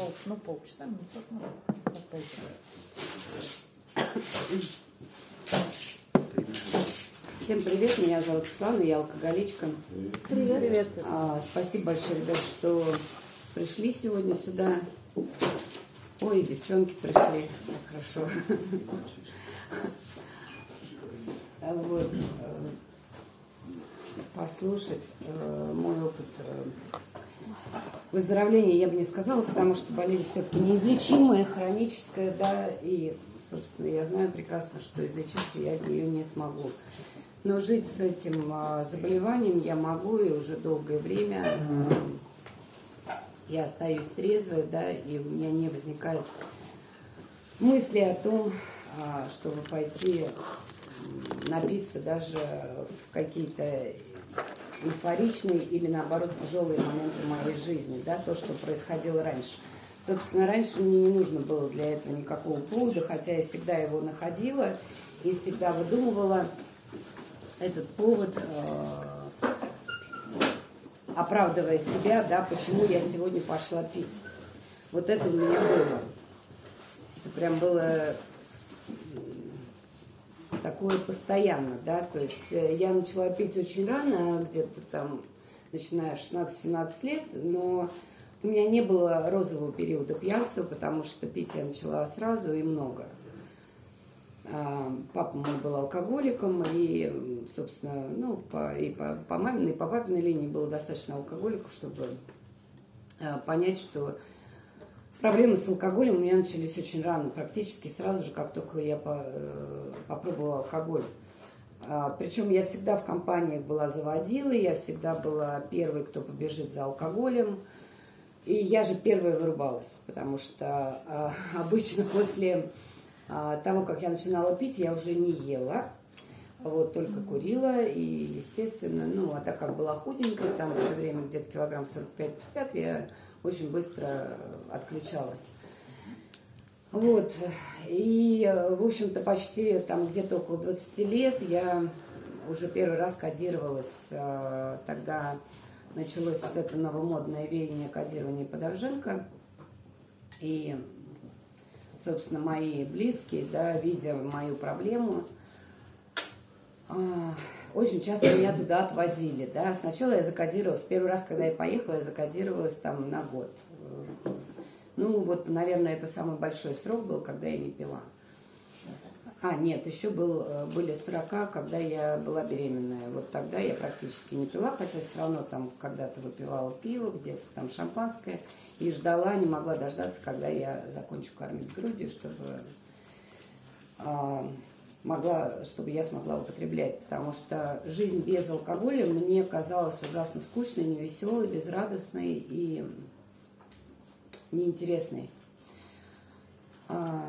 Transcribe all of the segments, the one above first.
пол, ну, полчаса, минут 40 минут. Всем привет, меня зовут Светлана, я алкоголичка. Привет. Привет. А, спасибо большое, ребят, что пришли сегодня сюда. Ой, девчонки пришли. Хорошо. Вот. э, Послушать э, мой опыт э, выздоровления я бы не сказала, потому что болезнь все-таки неизлечимая, хроническая, да, и, собственно, я знаю прекрасно, что излечиться я от нее не смогу. Но жить с этим а, заболеванием я могу, и уже долгое время э, я остаюсь трезвой, да, и у меня не возникает мысли о том, а, чтобы пойти напиться даже в какие-то эйфоричные или наоборот тяжелые моменты моей жизни, да, то, что происходило раньше. Собственно, раньше мне не нужно было для этого никакого повода, хотя я всегда его находила и всегда выдумывала этот повод, э, оправдывая себя, да, почему я сегодня пошла пить. Вот это у меня было. Это прям было такое постоянно, да, то есть э, я начала пить очень рано, где-то там, начиная с 16-17 лет, но у меня не было розового периода пьянства, потому что пить я начала сразу и много. А, Папа мой был алкоголиком, и, собственно, ну, по, и по, по маминой, и по папиной линии было достаточно алкоголиков, чтобы а, понять, что Проблемы с алкоголем у меня начались очень рано, практически сразу же, как только я по, э, попробовала алкоголь. А, причем я всегда в компаниях была заводилой, я всегда была первой, кто побежит за алкоголем. И я же первая вырубалась, потому что а, обычно после а, того, как я начинала пить, я уже не ела, вот, только курила, и, естественно, ну, а так как была худенькая, там все время где-то килограмм 45-50, я очень быстро отключалась. Вот. И, в общем-то, почти там где-то около 20 лет я уже первый раз кодировалась. а, Тогда началось вот это новомодное веяние кодирования подовженка. И, собственно, мои близкие, да, видя мою проблему, а, очень часто меня туда отвозили, да. Сначала я закодировалась, первый раз, когда я поехала, я закодировалась там на год. Ну, вот, наверное, это самый большой срок был, когда я не пила. А, нет, еще был, э, были 40, когда я была беременная. Вот тогда я практически не пила, хотя все равно там когда-то выпивала пиво, где-то там шампанское. И ждала, не могла дождаться, когда я закончу кормить грудью, чтобы а, могла, чтобы я смогла употреблять, потому что жизнь без алкоголя мне казалась ужасно скучной, невеселой, безрадостной и неинтересной. А,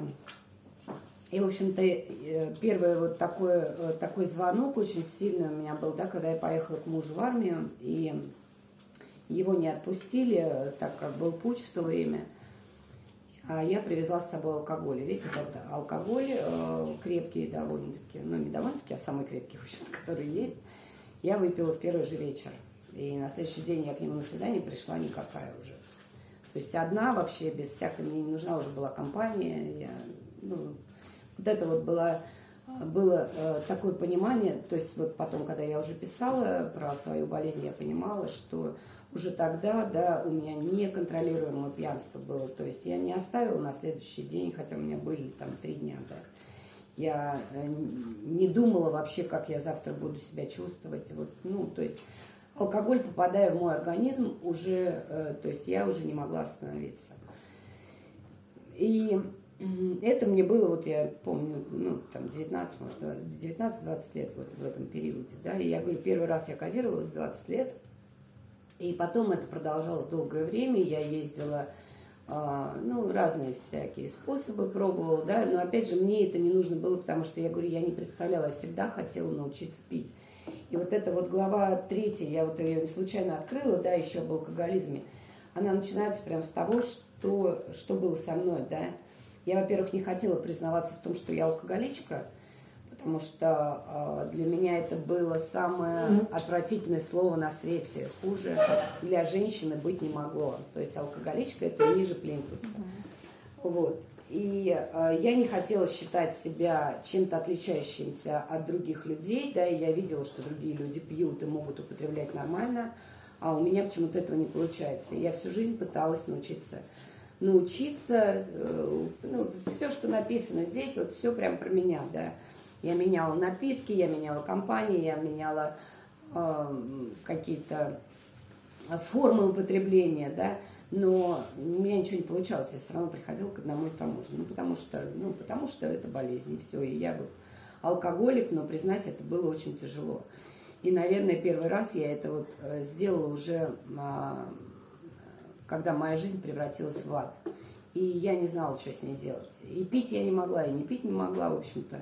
И, в общем-то, э, первый вот такой, э, такой звонок очень сильный у меня был, да, когда я поехала к мужу в армию, и его не отпустили, так как был путь в то время – я привезла с собой алкоголь. Весь этот алкоголь э, крепкий довольно-таки, ну не довольно-таки, а самый крепкий, в общем который есть, я выпила в первый же вечер. И на следующий день я к нему на свидание пришла никакая уже. То есть одна вообще, без всякой, мне не нужна уже была компания. Я, ну, вот это вот было, было э, такое понимание, то есть вот потом, когда я уже писала про свою болезнь, я понимала, что уже тогда, да, у меня неконтролируемое пьянство было. То есть я не оставила на следующий день, хотя у меня были там три дня, да. Я э, не думала вообще, как я завтра буду себя чувствовать. Вот, ну, то есть алкоголь, попадая в мой организм, уже, э, то есть я уже не могла остановиться. И это мне было, вот я помню, ну, там, 19, может, 19-20 лет вот в этом периоде, да, и я говорю, первый раз я кодировалась 20 лет, и потом это продолжалось долгое время. Я ездила, а, ну, разные всякие способы пробовала, да, но опять же мне это не нужно было, потому что я говорю, я не представляла, я всегда хотела научиться пить. И вот эта вот глава третья, я вот ее случайно открыла, да, еще об алкоголизме, она начинается прямо с того, что, что было со мной, да. Я, во-первых, не хотела признаваться в том, что я алкоголичка, потому что э, для меня это было самое отвратительное слово на свете. Хуже для женщины быть не могло. То есть алкоголичка это ниже плинтуса. Вот. И э, я не хотела считать себя чем-то отличающимся от других людей, да, и я видела, что другие люди пьют и могут употреблять нормально, а у меня почему-то этого не получается. И я всю жизнь пыталась научиться научиться, э, ну, все, что написано здесь, вот все прям про меня, да. Я меняла напитки, я меняла компании, я меняла э, какие-то формы употребления, да но у меня ничего не получалось, я все равно приходила к одному и тому же. Ну, потому что, ну, потому что это болезнь, и все. И я вот алкоголик, но признать это было очень тяжело. И, наверное, первый раз я это вот э, сделала уже, а, когда моя жизнь превратилась в ад. И я не знала, что с ней делать. И пить я не могла, и не пить не могла, в общем-то.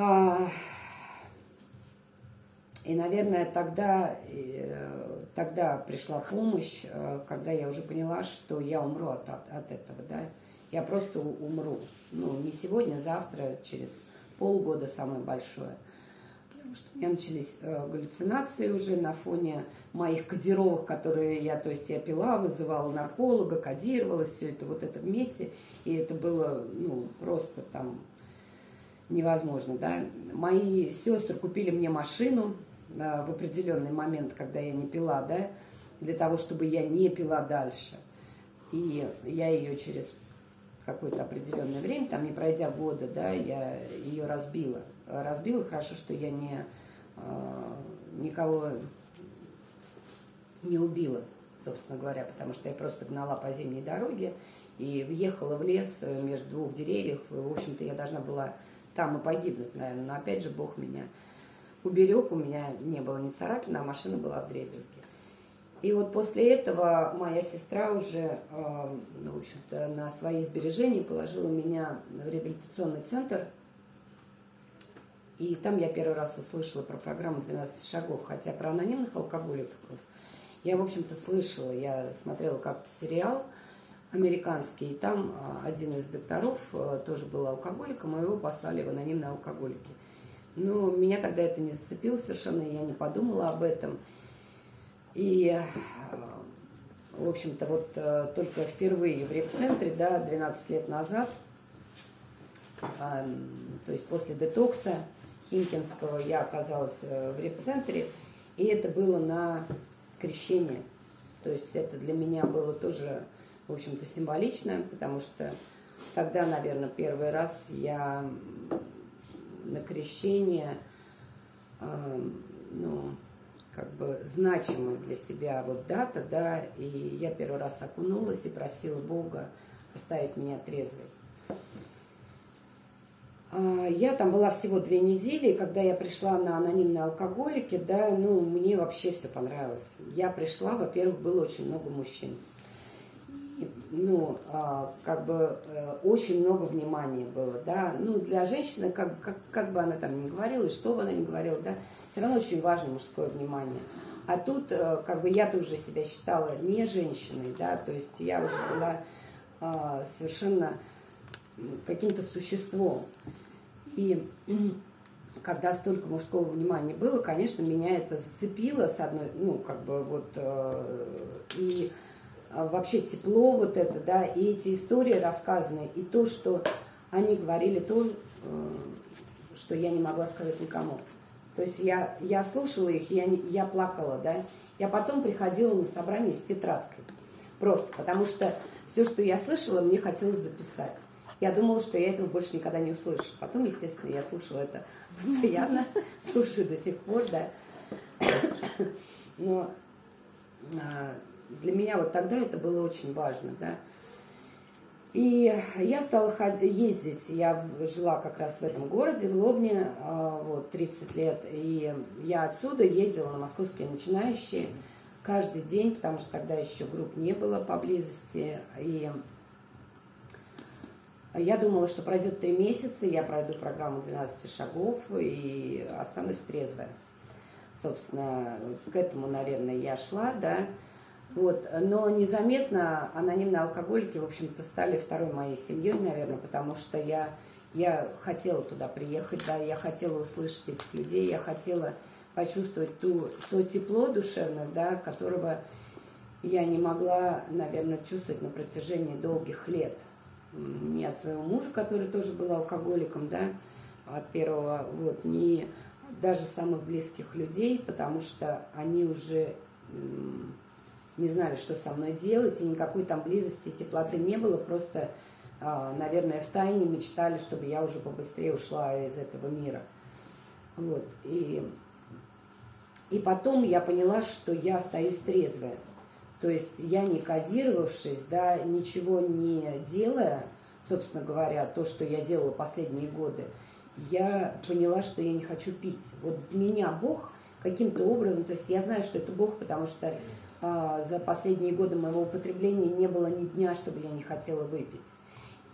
А, и, наверное, тогда, э, тогда пришла помощь, э, когда я уже поняла, что я умру от, от, от этого, да. Я просто умру. Ну, не сегодня, а завтра, через полгода самое большое. Потому что у меня начались э, галлюцинации уже на фоне моих кодировок, которые я, то есть я пила, вызывала нарколога, кодировалась, все это вот это вместе. И это было, ну, просто там невозможно, да. Мои сестры купили мне машину, в определенный момент, когда я не пила, да, для того, чтобы я не пила дальше. И я ее через какое-то определенное время, там не пройдя года, да, я ее разбила. Разбила, хорошо, что я не, а, никого не убила, собственно говоря, потому что я просто гнала по зимней дороге и въехала в лес между двух деревьев. В общем-то, я должна была там и погибнуть, наверное. Но опять же, Бог меня уберег, у меня не было ни царапины, а машина была в дребезге. И вот после этого моя сестра уже, э, ну, в общем-то, на свои сбережения положила меня в реабилитационный центр. И там я первый раз услышала про программу «12 шагов», хотя про анонимных алкоголиков я, в общем-то, слышала. Я смотрела как-то сериал американский, и там э, один из докторов э, тоже был алкоголиком, и его послали в анонимные алкоголики. Но меня тогда это не зацепило совершенно, я не подумала об этом. И, э, в общем-то, вот э, только впервые в реп-центре, да, 12 лет назад, эм, то есть после детокса Химкинского я оказалась в реп-центре, и это было на крещение. То есть это для меня было тоже, в общем-то, символично, потому что тогда, наверное, первый раз я на крещение, э, ну, как бы значимая для себя вот дата, да, и я первый раз окунулась и просила Бога оставить меня трезвой. А, я там была всего две недели, и когда я пришла на анонимные алкоголики, да, ну, мне вообще все понравилось. Я пришла, во-первых, было очень много мужчин ну, а, как бы э, очень много внимания было, да, ну, для женщины, как, как, как бы она там ни говорила, и что бы она ни говорила, да, все равно очень важно мужское внимание. А тут, э, как бы, я-то уже себя считала не женщиной, да, то есть я уже была а, совершенно каким-то существом. И когда столько мужского внимания было, конечно, меня это зацепило с одной, ну, как бы вот, э, и вообще тепло вот это, да, и эти истории рассказанные, и то, что они говорили, то, э, что я не могла сказать никому. То есть я, я слушала их, я, я плакала, да. Я потом приходила на собрание с тетрадкой. Просто потому что все, что я слышала, мне хотелось записать. Я думала, что я этого больше никогда не услышу. Потом, естественно, я слушала это постоянно, слушаю до сих пор, да. Но а, для меня вот тогда это было очень важно, да. И я стала ездить, я жила как раз в этом городе, в Лобне, а, вот, 30 лет, и я отсюда ездила на московские начинающие каждый день, потому что тогда еще групп не было поблизости, и я думала, что пройдет три месяца, я пройду программу 12 шагов и останусь трезвая. Собственно, к этому, наверное, я шла, да, вот. Но незаметно анонимные алкоголики, в общем-то, стали второй моей семьей, наверное, потому что я я хотела туда приехать, да, я хотела услышать этих людей, я хотела почувствовать ту, то тепло душевное, да, которого я не могла, наверное, чувствовать на протяжении долгих лет. Ни от своего мужа, который тоже был алкоголиком, да, от первого, вот, ни даже самых близких людей, потому что они уже не знали, что со мной делать, и никакой там близости, теплоты не было, просто, а, наверное, в тайне мечтали, чтобы я уже побыстрее ушла из этого мира. Вот, и, и потом я поняла, что я остаюсь трезвая. То есть я не кодировавшись, да, ничего не делая, собственно говоря, то, что я делала последние годы, я поняла, что я не хочу пить. Вот меня Бог каким-то образом, то есть я знаю, что это Бог, потому что за последние годы моего употребления не было ни дня, чтобы я не хотела выпить.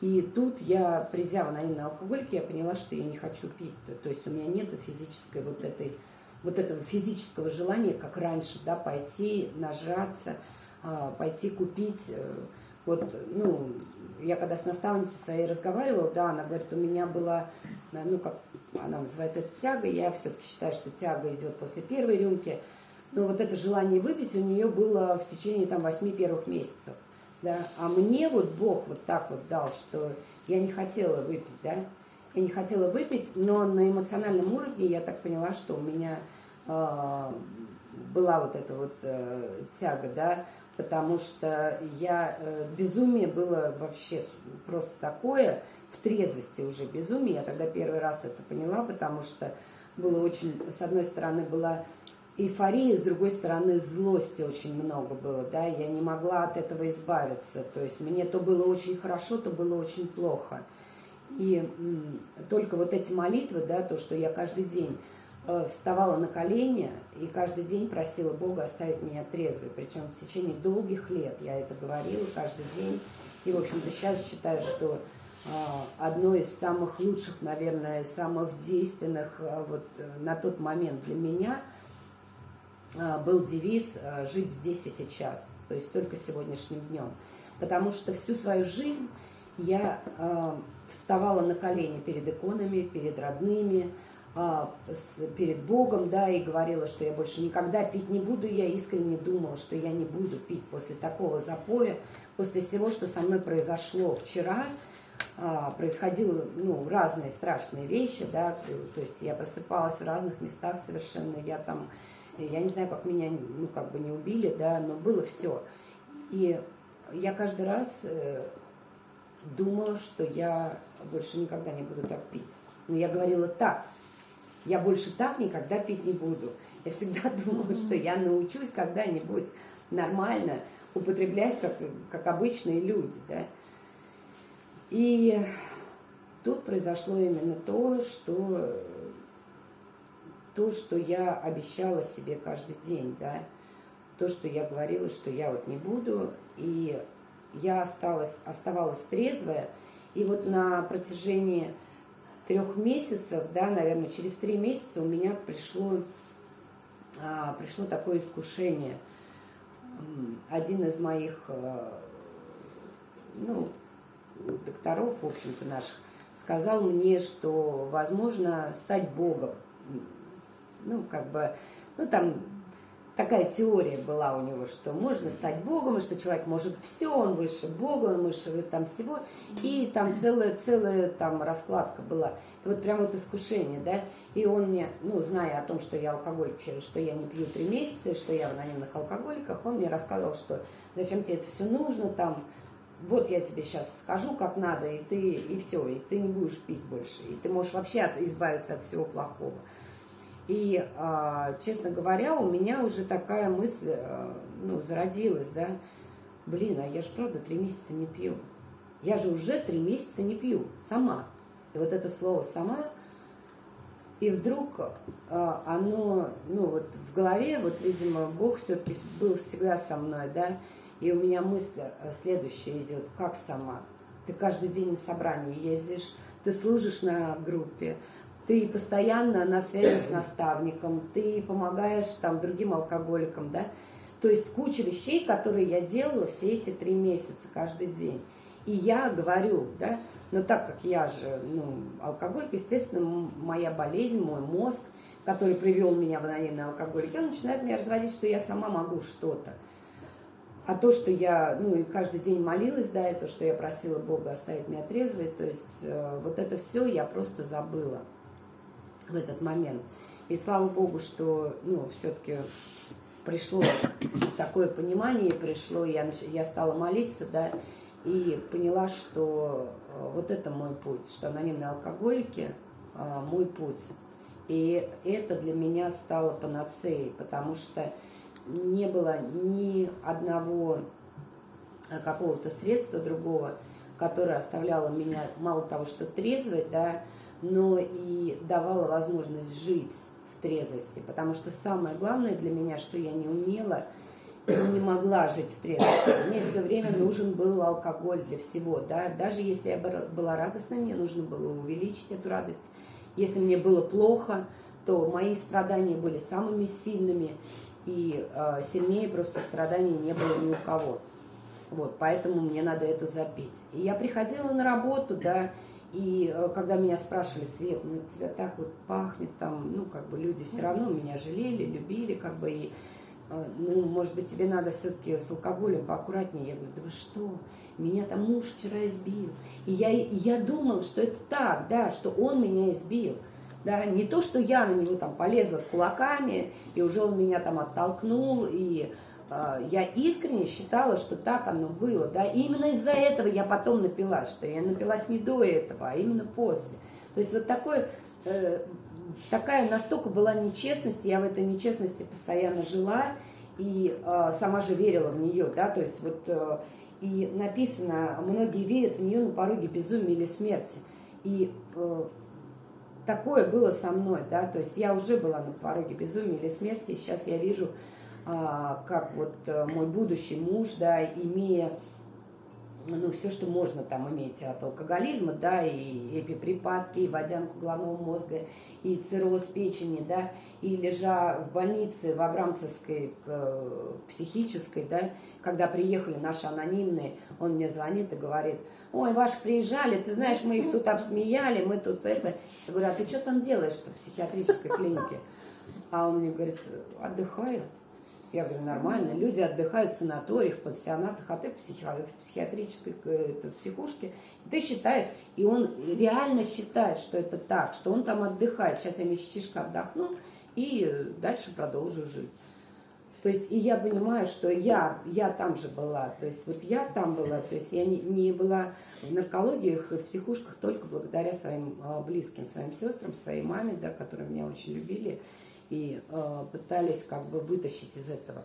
И тут я, придя в анонимный алкоголик, я поняла, что я не хочу пить. То есть у меня нет физической вот этой вот этого физического желания, как раньше, да, пойти, нажраться, а, пойти купить. Э, вот, ну, я когда с наставницей своей разговаривала, да, она говорит, у меня была, ну, как она называет это тяга, я все-таки считаю, что тяга идет после первой рюмки, но вот это желание выпить у нее было в течение там восьми первых месяцев. Да? А мне вот Бог вот так вот дал, что я не хотела выпить, да, я не хотела выпить, но на эмоциональном уровне я так поняла, что у меня э, была вот эта вот э, тяга, да, потому что я, э, безумие было вообще просто такое, в трезвости уже безумие, я тогда первый раз это поняла, потому что было очень, с одной стороны, была эйфории, с другой стороны, злости очень много было, да, я не могла от этого избавиться, то есть мне то было очень хорошо, то было очень плохо. И только вот эти молитвы, да, то, что я каждый день э, вставала на колени и каждый день просила Бога оставить меня трезвой, причем в течение долгих лет я это говорила каждый день, и, в общем-то, сейчас считаю, что э, одно из самых лучших, наверное, самых действенных э, вот на тот момент для меня – был девиз э, «жить здесь и сейчас», то есть только сегодняшним днем. Потому что всю свою жизнь я э, вставала на колени перед иконами, перед родными, перед Богом, да, и говорила, что я больше никогда пить не буду. Я искренне думала, что я не буду пить после такого запоя, после всего, что со мной произошло вчера, происходило ну, разные страшные вещи, да, то есть я просыпалась в разных местах совершенно, я там я не знаю, как меня, ну, как бы не убили, да, но было все. И я каждый раз э, думала, что я больше никогда не буду так пить. Но я говорила так, я больше так никогда пить не буду. Я всегда думала, что я научусь когда-нибудь нормально употреблять, как, как обычные люди, да. И тут произошло именно то, что то, что я обещала себе каждый день, да, то, что я говорила, что я вот не буду, и я осталась, оставалась трезвая, и вот на протяжении трех месяцев, да, наверное, через три месяца у меня пришло, а, пришло такое искушение. Один из моих, а, ну, докторов, в общем-то, наших, сказал мне, что возможно стать Богом ну, как бы, ну, там такая теория была у него, что можно стать Богом, и что человек может все, он выше Бога, он выше там всего, и там целая, целая там раскладка была. И вот прям вот искушение, да, и он мне, ну, зная о том, что я алкоголик, что я не пью три месяца, что я в анонимных алкоголиках, он мне рассказывал, что зачем тебе это все нужно, там, вот я тебе сейчас скажу, как надо, и ты, и все, и ты не будешь пить больше, и ты можешь вообще избавиться от всего плохого. И, а, честно говоря, у меня уже такая мысль, а, ну, зародилась, да, блин, а я же правда три месяца не пью. Я же уже три месяца не пью, сама. И вот это слово «сама», и вдруг а, оно, ну вот в голове, вот, видимо, Бог все-таки был всегда со мной, да, и у меня мысль следующая идет, как сама? Ты каждый день на собрании ездишь, ты служишь на группе, ты постоянно на связи с наставником, ты помогаешь там другим алкоголикам, да, то есть куча вещей, которые я делала все эти три месяца каждый день. И я говорю, да, но так как я же, ну, алкоголик, естественно, моя болезнь, мой мозг, который привел меня в анонимный алкоголик, он начинает меня разводить, что я сама могу что-то. А то, что я, ну, и каждый день молилась, да, это, что я просила Бога оставить меня трезвой, то есть э, вот это все я просто забыла в этот момент. И слава Богу, что, ну, все-таки пришло такое понимание, пришло, я, я стала молиться, да, и поняла, что э, вот это мой путь, что анонимные алкоголики э, мой путь. И это для меня стало панацеей, потому что не было ни одного э, какого-то средства другого, которое оставляло меня мало того, что трезвой, да, но и давало возможность жить в трезвости. Потому что самое главное для меня, что я не умела – не могла жить в трезвости. Мне все время нужен был алкоголь для всего. Да? Даже если я была радостной, мне нужно было увеличить эту радость. Если мне было плохо, то мои страдания были самыми сильными, и э, сильнее просто страданий не было ни у кого. Вот, поэтому мне надо это запить. И я приходила на работу, да, и э, когда меня спрашивали, Свет, ну тебя так вот пахнет, там, ну, как бы люди все равно меня жалели, любили, как бы, и а, ну, может быть, тебе надо все-таки с алкоголем поаккуратнее. Я говорю, да вы что, меня там муж вчера избил. И я, я думала, что это так, да, что он меня избил. Да, не то, что я на него там полезла с кулаками, и уже он меня там оттолкнул, и э, я искренне считала, что так оно было, да, и именно из-за этого я потом напилась, что я напилась не до этого, а именно после. То есть вот такое э, такая настолько была нечестность, я в этой нечестности постоянно жила и э, сама же верила в нее, да, то есть вот э, и написано, многие верят в нее на пороге безумия или смерти. И такое было со мной, да, то есть я уже была на пороге безумия или смерти, и сейчас я вижу, как вот э, мой будущий муж, да, имея ну, все, что можно там иметь от алкоголизма, да, и эпиприпадки, и водянку головного мозга, и цирроз печени, да, и лежа в больнице в Абрамцевской психической, да, когда приехали наши анонимные, он мне звонит и говорит, ой, ваши приезжали, ты знаешь, мы их тут обсмеяли, мы тут это. Я говорю, а ты что там делаешь в психиатрической клинике? А он мне говорит, отдыхаю. Я говорю, нормально, люди отдыхают в санаториях, в пансионатах, а ты в, психи... в психиатрической это, в психушке. И ты считаешь, и он реально считает, что это так, что он там отдыхает. Сейчас я месячишко отдохну и дальше продолжу жить. То есть, и я понимаю, что я, я там же была, то есть, вот я там была, то есть, я не, не была в наркологиях и в психушках только благодаря своим а, близким, своим сестрам, своей маме, да, которые меня очень любили, и э, пытались как бы вытащить из этого.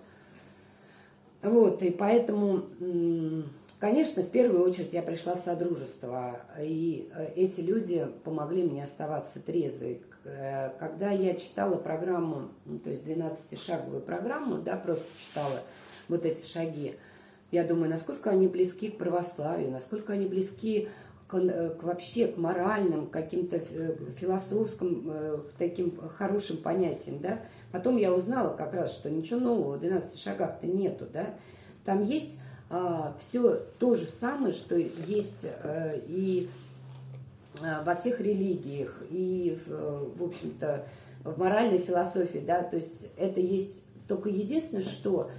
Вот, и поэтому, конечно, в первую очередь я пришла в Содружество, и э, эти люди помогли мне оставаться трезвой. Э, когда я читала программу, ну, то есть 12-шаговую программу, да, просто читала вот эти шаги, я думаю, насколько они близки к православию, насколько они близки к, э, к вообще к моральным, каким-то э, философским, э, таким хорошим понятиям, да. Потом я узнала как раз, что ничего нового в 12 шагах-то нету, да. Там есть а, все то же самое, что есть а, и во всех религиях, и, в, в общем-то, в моральной философии, да, то есть это есть только единственное, что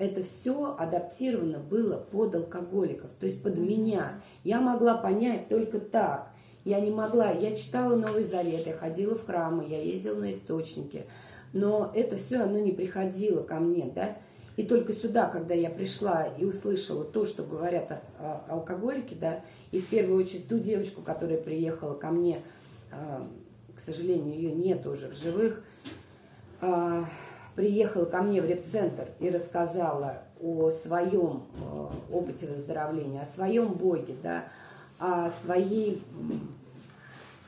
это все адаптировано было под алкоголиков, то есть под меня. Я могла понять только так. Я не могла, я читала Новый Завет, я ходила в храмы, я ездила на источники, но это все, оно не приходило ко мне, да. И только сюда, когда я пришла и услышала то, что говорят алкоголики, да, и в первую очередь ту девочку, которая приехала ко мне, а, к сожалению, ее нет уже в живых, а, приехала ко мне в репцентр и рассказала о своем э, опыте выздоровления, о своем Боге, да, о своей,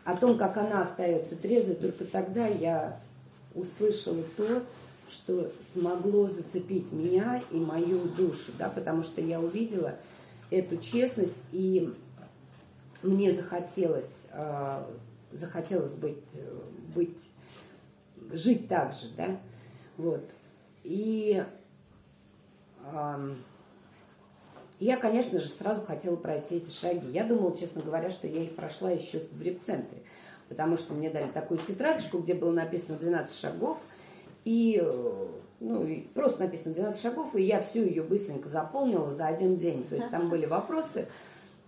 о том, как она остается трезвой, только тогда я услышала то, что смогло зацепить меня и мою душу, да, потому что я увидела эту честность, и мне захотелось, э, захотелось быть, э, быть, жить так же, да, вот. И, я, конечно же, сразу хотела пройти эти шаги. Я думала, честно говоря, что я их прошла еще в репцентре, потому что мне дали такую тетрадочку, где было написано 12 шагов, и, э, ну, и просто написано 12 шагов, и я всю ее быстренько заполнила за один день. То есть там были вопросы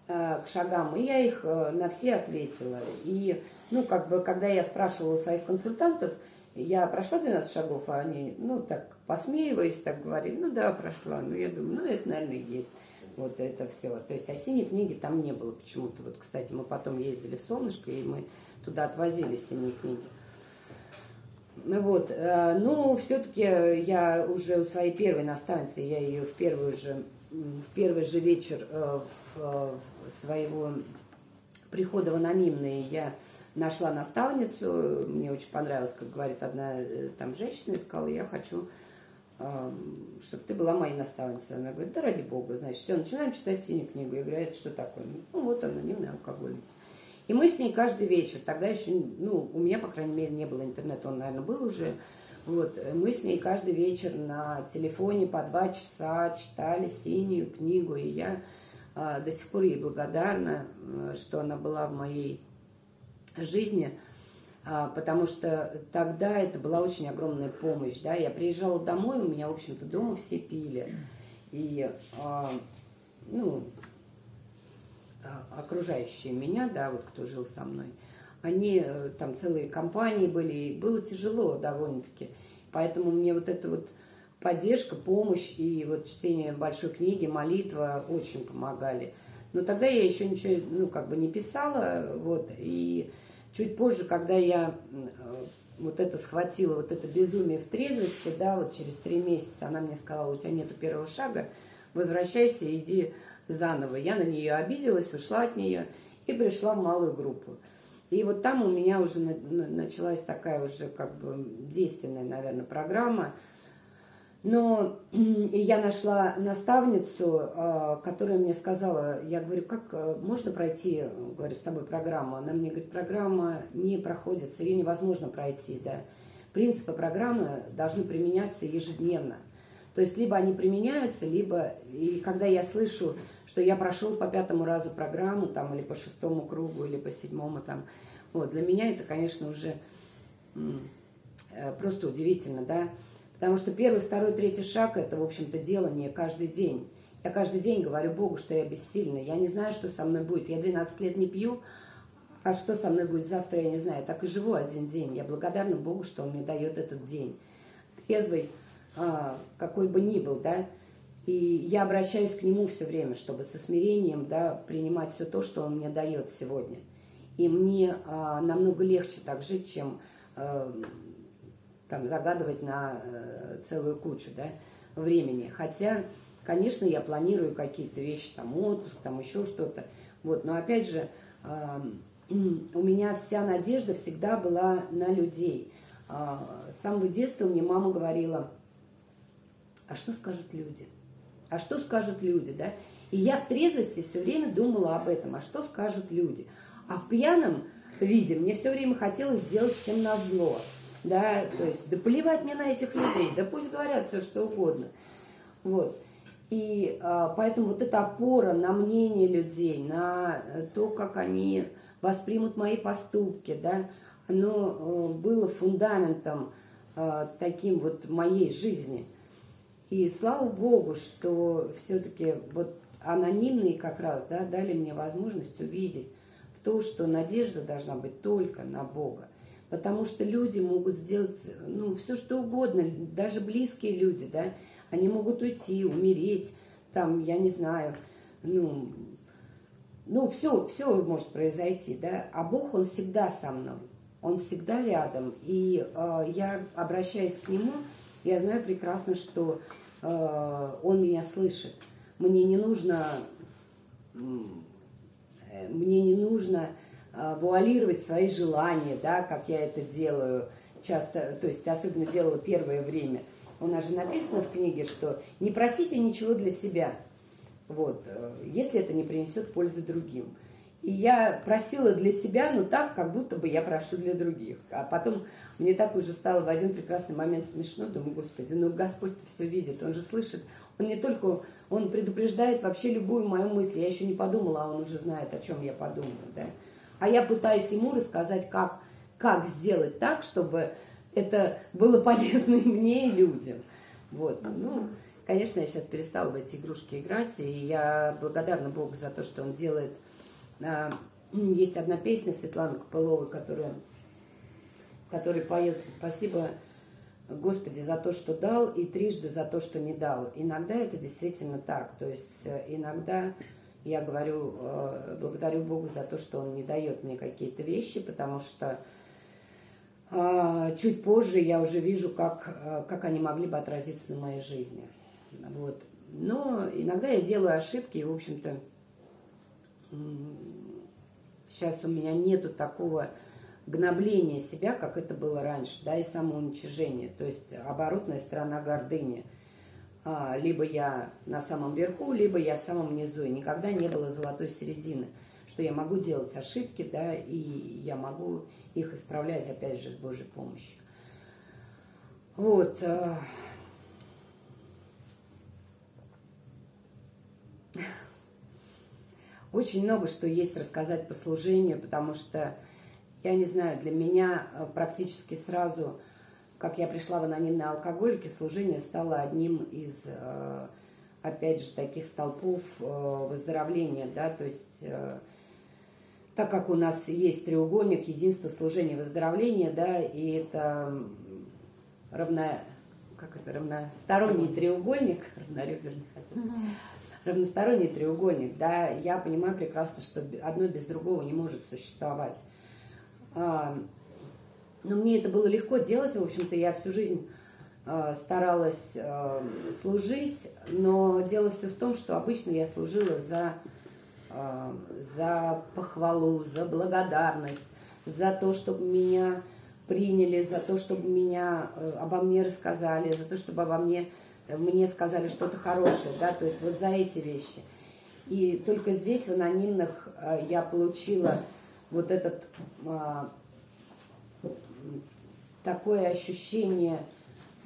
э, к шагам, и я их э, на все ответила. И, ну, как бы, когда я спрашивала своих консультантов, я прошла 12 шагов, а они, ну, так, посмеиваясь, так говорили, ну, да, прошла. Ну, я думаю, ну, это, наверное, есть вот это все. То есть, а синей книги там не было почему-то. Вот, кстати, мы потом ездили в Солнышко, и мы туда отвозили синие книги. Ну вот, э, ну, все-таки я уже у своей первой наставницы, я ее в первый же, в первый же вечер э, в, своего прихода в анонимные я нашла наставницу, мне очень понравилось, как говорит одна э, там женщина, и сказала, я хочу, чтобы ты была моей наставницей. Она говорит, да ради бога, значит, все, начинаем читать синюю книгу. Я говорю, «А это что такое? Ну, вот анонимный алкоголь. И мы с ней каждый вечер, тогда еще, ну, у меня, по крайней мере, не было интернета, он, наверное, был уже. Вот, мы с ней каждый вечер на телефоне по два часа читали синюю книгу, и я а, до сих пор ей благодарна, э, что она была в моей жизни, а, потому что тогда это была очень огромная помощь, да, я приезжала домой, у меня, в общем-то, дома все пили, и, а, ну, а, окружающие меня, да, вот кто жил со мной, они, э, там целые компании были, и было тяжело довольно-таки. Поэтому мне вот эта вот поддержка, помощь и вот чтение большой книги, молитва очень помогали. Но тогда я еще ничего, ну, как бы не писала, вот, и чуть позже, когда я э, вот это схватила, вот это безумие в трезвости, да, вот через три месяца она мне сказала, у тебя нету первого шага, возвращайся, иди заново. Я на нее обиделась, ушла от нее и пришла в малую группу. И вот там у меня уже началась такая уже как бы действенная, наверное, программа. Но я нашла наставницу, а, которая мне сказала, я говорю, как э, можно пройти, говорю, с тобой программу? Она мне говорит, программа не проходится, ее невозможно пройти, да. Принципы программы должны применяться ежедневно. То есть либо они применяются, либо, и когда я слышу что я прошел по пятому разу программу, там, или по шестому кругу, или по седьмому, там. Вот, для меня это, конечно, уже э, просто удивительно, да, потому что первый, второй, третий шаг – это, в общем-то, делание каждый день. Я каждый день говорю Богу, что я бессильна, я не знаю, что со мной будет. Я 12 лет не пью, а что со мной будет завтра, я не знаю. Так и живу один день. Я благодарна Богу, что Он мне дает этот день. Трезвый, а, какой бы ни был, да, и я обращаюсь к нему все время, чтобы со смирением да, принимать все то, что он мне дает сегодня. И мне а, намного легче так жить, чем а, там, загадывать на а, целую кучу да, времени. Хотя, конечно, я планирую какие-то вещи, там отпуск, там еще что-то. Вот, но опять же, а, у меня вся надежда всегда была на людей. А, с самого детства мне мама говорила, а что скажут люди? а что скажут люди, да? И я в трезвости все время думала об этом, а что скажут люди. А в пьяном виде мне все время хотелось сделать всем на зло, да, то есть, да плевать мне на этих людей, да пусть говорят все, что угодно. Вот. И а, поэтому вот эта опора на мнение людей, на то, как они воспримут мои поступки, да, оно э, было фундаментом э, таким вот моей жизни – и слава богу, что все-таки вот анонимные как раз да, дали мне возможность увидеть в то, что надежда должна быть только на Бога. Потому что люди могут сделать ну, все, что угодно, даже близкие люди, да, они могут уйти, умереть, там, я не знаю, ну, ну, все, все может произойти, да, а Бог, Он всегда со мной, Он всегда рядом, и э, я обращаюсь к Нему, я знаю прекрасно, что Э, он меня слышит. Мне не нужно, э, мне не нужно э, вуалировать свои желания, да, как я это делаю часто, то есть особенно делала первое время. У нас же написано в книге, что не просите ничего для себя, вот, если это не принесет пользы другим. И я просила для себя, но так, как будто бы я прошу для других. А потом мне так уже стало в один прекрасный момент смешно. Думаю, Господи, ну Господь все видит, Он же слышит, Он не только, он предупреждает вообще любую мою мысль. Я еще не подумала, а он уже знает, о чем я подумаю, да. А я пытаюсь ему рассказать, как, как сделать так, чтобы это было полезно и мне, и людям. Вот, ну, конечно, я сейчас перестала в эти игрушки играть, и я благодарна Богу за то, что он делает. А, есть одна песня Светланы Копыловой, которая, которая поет «Спасибо Господи за то, что дал, и трижды за то, что не дал». Иногда это действительно так. То есть э, иногда я говорю, э, благодарю Богу за то, что Он не дает мне какие-то вещи, потому что а, чуть позже я уже вижу, как, э, как они могли бы отразиться на моей жизни. Вот. Но иногда я делаю ошибки, и, в общем-то, сейчас у меня нету такого гнобления себя, как это было раньше, да, и самоуничижения. То есть оборотная сторона гордыни. А, либо я на самом верху, либо я в самом низу. И никогда не было золотой середины что я могу делать ошибки, да, и я могу их исправлять, опять же, с Божьей помощью. Вот. Э, очень много что есть рассказать по служению, потому что, я не знаю, для меня э, практически сразу, как я пришла в анонимные алкоголики, служение стало одним из, э, опять же, таких столпов выздоровления, да, то есть так как у нас есть треугольник единства, служения, выздоровления, да, и это равно, как это, равносторонний треугольник, равнореберный, равносторонний треугольник, да, я понимаю прекрасно, что одно без другого не может существовать. Но мне это было легко делать, в общем-то, я всю жизнь а, старалась а, служить, но дело все в том, что обычно я служила за Э, за похвалу, за благодарность, за то, чтобы меня приняли, за то, чтобы меня э, обо мне рассказали, за то, чтобы обо мне э, мне сказали что-то хорошее, да, то есть вот за эти вещи. И только здесь, в анонимных, я получила вот этот такое ощущение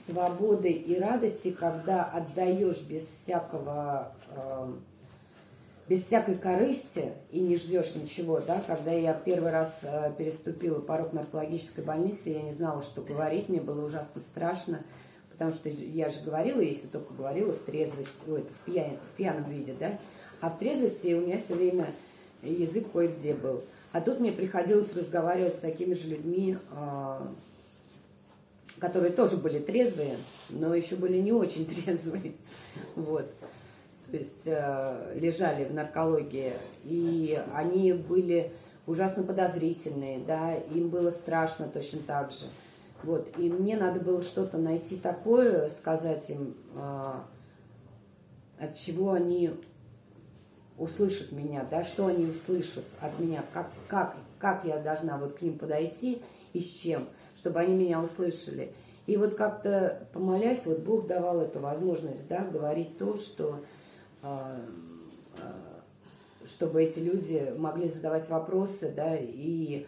свободы и радости, когда отдаешь без всякого без всякой корысти и не ждешь ничего, да, когда я первый раз э, переступила порог наркологической больницы, я не знала, что говорить, мне было ужасно страшно, потому что я же говорила, если только говорила в трезвости, ой, это в, пьян, в пьяном виде, да, а в трезвости у меня все время язык кое-где был. А тут мне приходилось разговаривать с такими же людьми, э, которые тоже были трезвые, но еще были не очень трезвые, вот. То есть э, лежали в наркологии, и они были ужасно подозрительные, да, им было страшно точно так же. Вот, и мне надо было что-то найти такое, сказать им, э, от чего они услышат меня, да, что они услышат от меня, как, как, как я должна вот к ним подойти и с чем, чтобы они меня услышали. И вот как-то помолясь, вот Бог давал эту возможность, да, говорить то, что а, а, чтобы эти люди могли задавать вопросы, да, и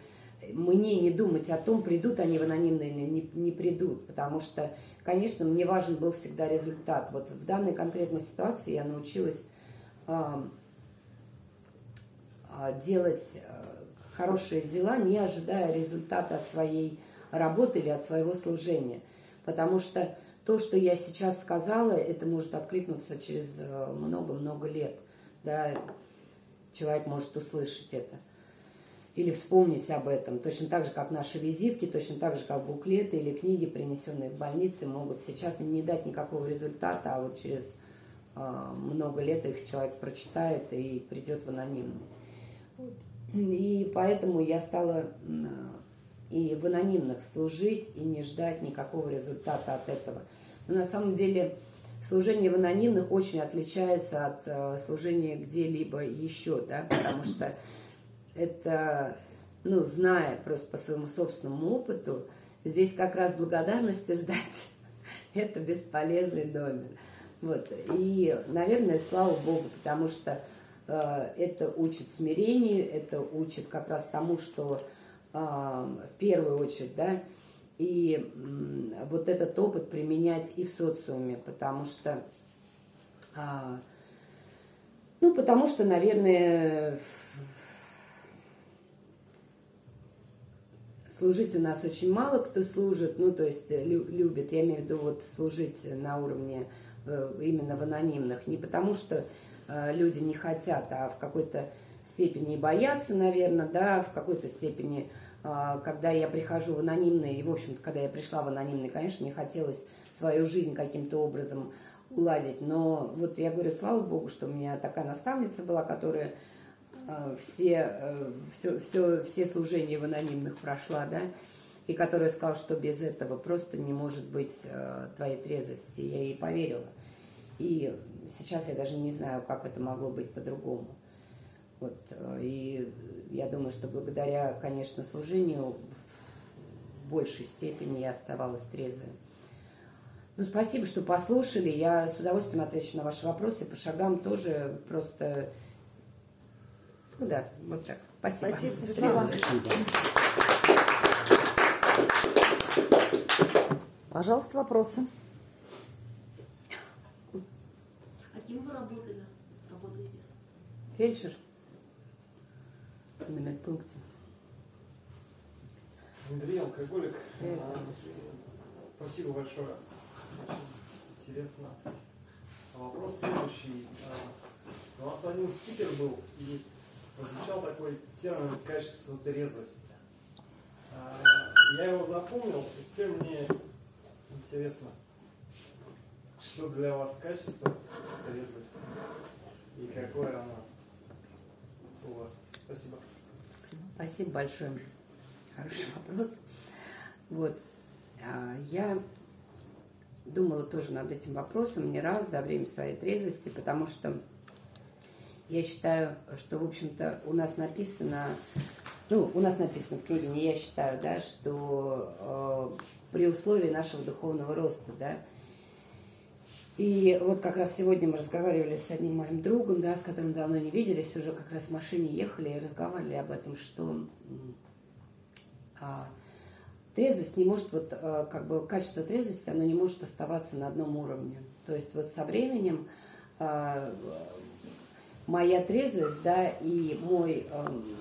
мне не думать о том, придут они в анонимно или не, не придут, потому что, конечно, мне важен был всегда результат. Вот в данной конкретной ситуации я научилась э, делать хорошие дела, не ожидая результата от своей работы или от своего служения, потому что то, что я сейчас сказала, это может откликнуться через э, много-много лет. Да, человек может услышать это или вспомнить об этом. Точно так же, как наши визитки, точно так же, как буклеты или книги, принесенные в больнице, могут сейчас не дать никакого результата, а вот через э, много лет их человек прочитает и придет в анонимный. И поэтому я стала и в анонимных служить, и не ждать никакого результата от этого. Но на самом деле служение в анонимных очень отличается от э, служения где-либо еще, да, потому что это, ну, зная просто по своему собственному опыту, здесь как раз благодарности ждать, это бесполезный номер. Вот. И, наверное, слава Богу, потому что э, это учит смирению, это учит как раз тому, что в первую очередь, да, и вот этот опыт применять и в социуме, потому что А, ну, потому что, наверное, служить у нас очень мало кто служит, ну, то есть лю- любит, я имею в виду вот служить на уровне э, именно в анонимных, не потому что э, люди не хотят, а в какой-то степени боятся, наверное, да, в какой-то степени, э, когда я прихожу в анонимный, и, в общем-то, когда я пришла в анонимный, конечно, мне хотелось свою жизнь каким-то образом уладить, но вот я говорю, слава богу, что у меня такая наставница была, которая Э, все, все, все, все служения в анонимных прошла, да, и которая сказала, что без этого просто не может быть э, твоей трезвости. Я ей поверила. И сейчас я даже не знаю, как это могло быть по-другому. Вот, э, и я думаю, что благодаря, конечно, служению в большей степени я оставалась трезвой. Ну, спасибо, что послушали. Я с удовольствием отвечу на ваши вопросы. По шагам тоже просто ну да, вот так. Спасибо. Спасибо. Спасибо. Пожалуйста, вопросы. А кем вы работали? Работаете? Фельдшер на медпункте. Андрей, алкоголик. А, Спасибо большое. Очень интересно. Вопрос следующий. А, У нас один спикер был, и прозвучал такой термин «качество трезвости». А, я его запомнил, и теперь мне интересно, что для вас качество трезвости и какое оно у вас. Спасибо. Спасибо большое. Хороший вопрос. Вот. А, я думала тоже над этим вопросом не раз за время своей трезвости, потому что я считаю, что, в общем-то, у нас написано, ну, у нас написано в книге, не я считаю, да, что э, при условии нашего духовного роста, да, и вот как раз сегодня мы разговаривали с одним моим другом, да, с которым давно не виделись, уже как раз в машине ехали и разговаривали об этом, что а, трезвость не может, вот а, как бы качество трезвости, оно не может оставаться на одном уровне. То есть вот со временем а, моя трезвость, да, и мой эм,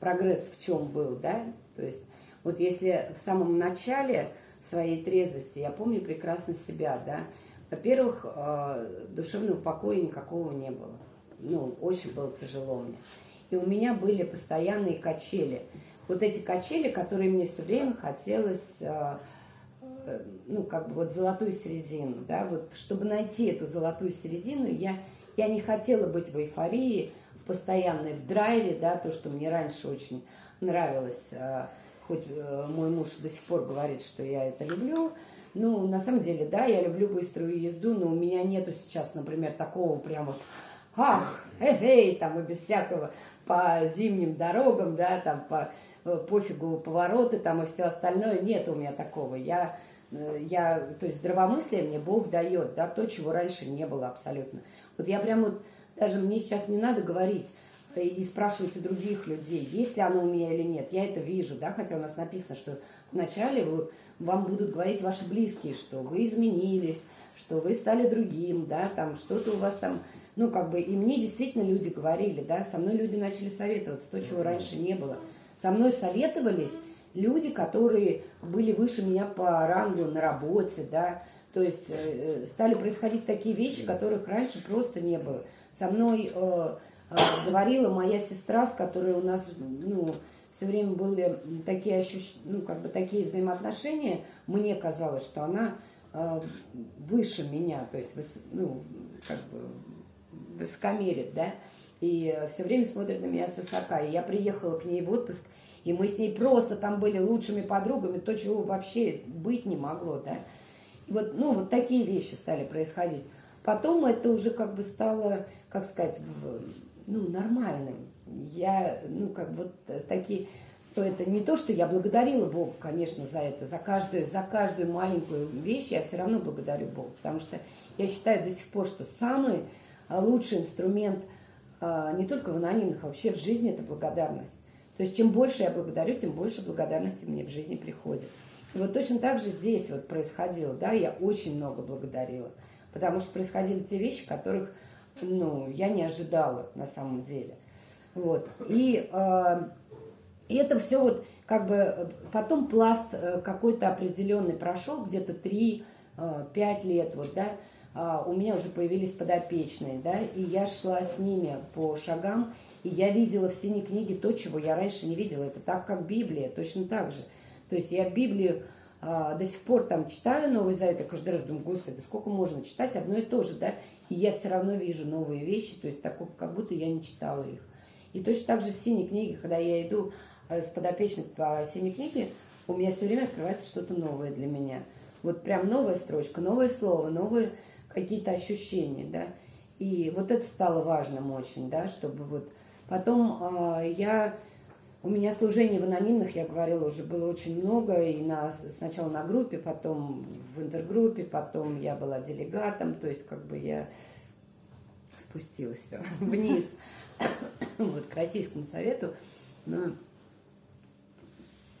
прогресс в чем был, да, то есть вот если в самом начале своей трезвости, я помню прекрасно себя, да, во-первых, э, душевного покоя никакого не было, ну, очень было тяжело мне. И у меня были постоянные качели. Вот эти качели, которые мне все время хотелось, э, э, ну, как бы вот золотую середину, да, вот чтобы найти эту золотую середину, я я не хотела быть в эйфории, в постоянной в драйве, да, то, что мне раньше очень нравилось, а, хоть э, мой муж до сих пор говорит, что я это люблю. Ну, на самом деле, да, я люблю быструю езду, но у меня нету сейчас, например, такого прям вот, ах, эй, там, и без всякого по зимним дорогам, да, там, по э, пофигу повороты там и все остальное, нет у меня такого. Я Э, я, то есть здравомыслие мне Бог дает, да, то, чего раньше не было абсолютно. Вот я прям вот, даже мне сейчас не надо говорить и спрашивать у других людей, есть ли оно у меня или нет. Я это вижу, да, хотя у нас написано, что вначале вы, вам будут говорить ваши близкие, что вы изменились, что вы стали другим, да, там что-то у вас там, ну, как бы, и мне действительно люди говорили, да, со мной люди начали советоваться, то, чего раньше не было. Со мной советовались, люди, которые были выше меня по рангу на работе, да, то есть э, стали происходить такие вещи, которых раньше просто не было. Со мной э, э, говорила моя сестра, с которой у нас, ну, все время были такие ощущ... ну, как бы такие взаимоотношения, мне казалось, что она э, выше меня, то есть, выс... ну, как бы высокомерит, да, и все время смотрит на меня свысока. И я приехала к ней в отпуск, и мы с ней просто там были лучшими подругами, то, чего вообще быть не могло, да. И вот, ну, вот такие вещи стали происходить. Потом это уже как бы стало, как сказать, ну, нормальным. Я, ну, как вот такие, то это не то, что я благодарила Бога, конечно, за это, за каждую, за каждую маленькую вещь я все равно благодарю Бога, потому что я считаю до сих пор, что самый лучший инструмент а, не только в анонимных, а вообще в жизни это благодарность. То есть чем больше я благодарю, тем больше благодарности мне в жизни приходит. И вот точно так же здесь вот происходило, да, я очень много благодарила. потому что происходили те вещи, которых ну, я не ожидала на самом деле. Вот. И, э, и это все вот как бы потом пласт э, какой-то определенный прошел, где-то 3-5 э, лет, вот, да, э, у меня уже появились подопечные, да, и я шла с ними по шагам, и я видела в синей книге то, чего я раньше не видела. Это так, как Библия, точно так же. То есть я Библию а, до сих пор там читаю Новый Завет, я каждый раз думаю, Господи, сколько можно читать одно и то же, да? И я все равно вижу новые вещи, то есть так, как будто я не читала их. И точно так же в синей книге, когда я иду а, с подопечным по синей книге, у меня все время открывается что-то новое для меня. Вот прям новая строчка, новое слово, новые какие-то ощущения, да. И вот это стало важным очень, да, чтобы вот Потом э, я, у меня служений в анонимных, я говорила, уже было очень много, и на, сначала на группе, потом в интергруппе, потом я была делегатом, то есть как бы я спустилась все вниз, вот, к Российскому совету, но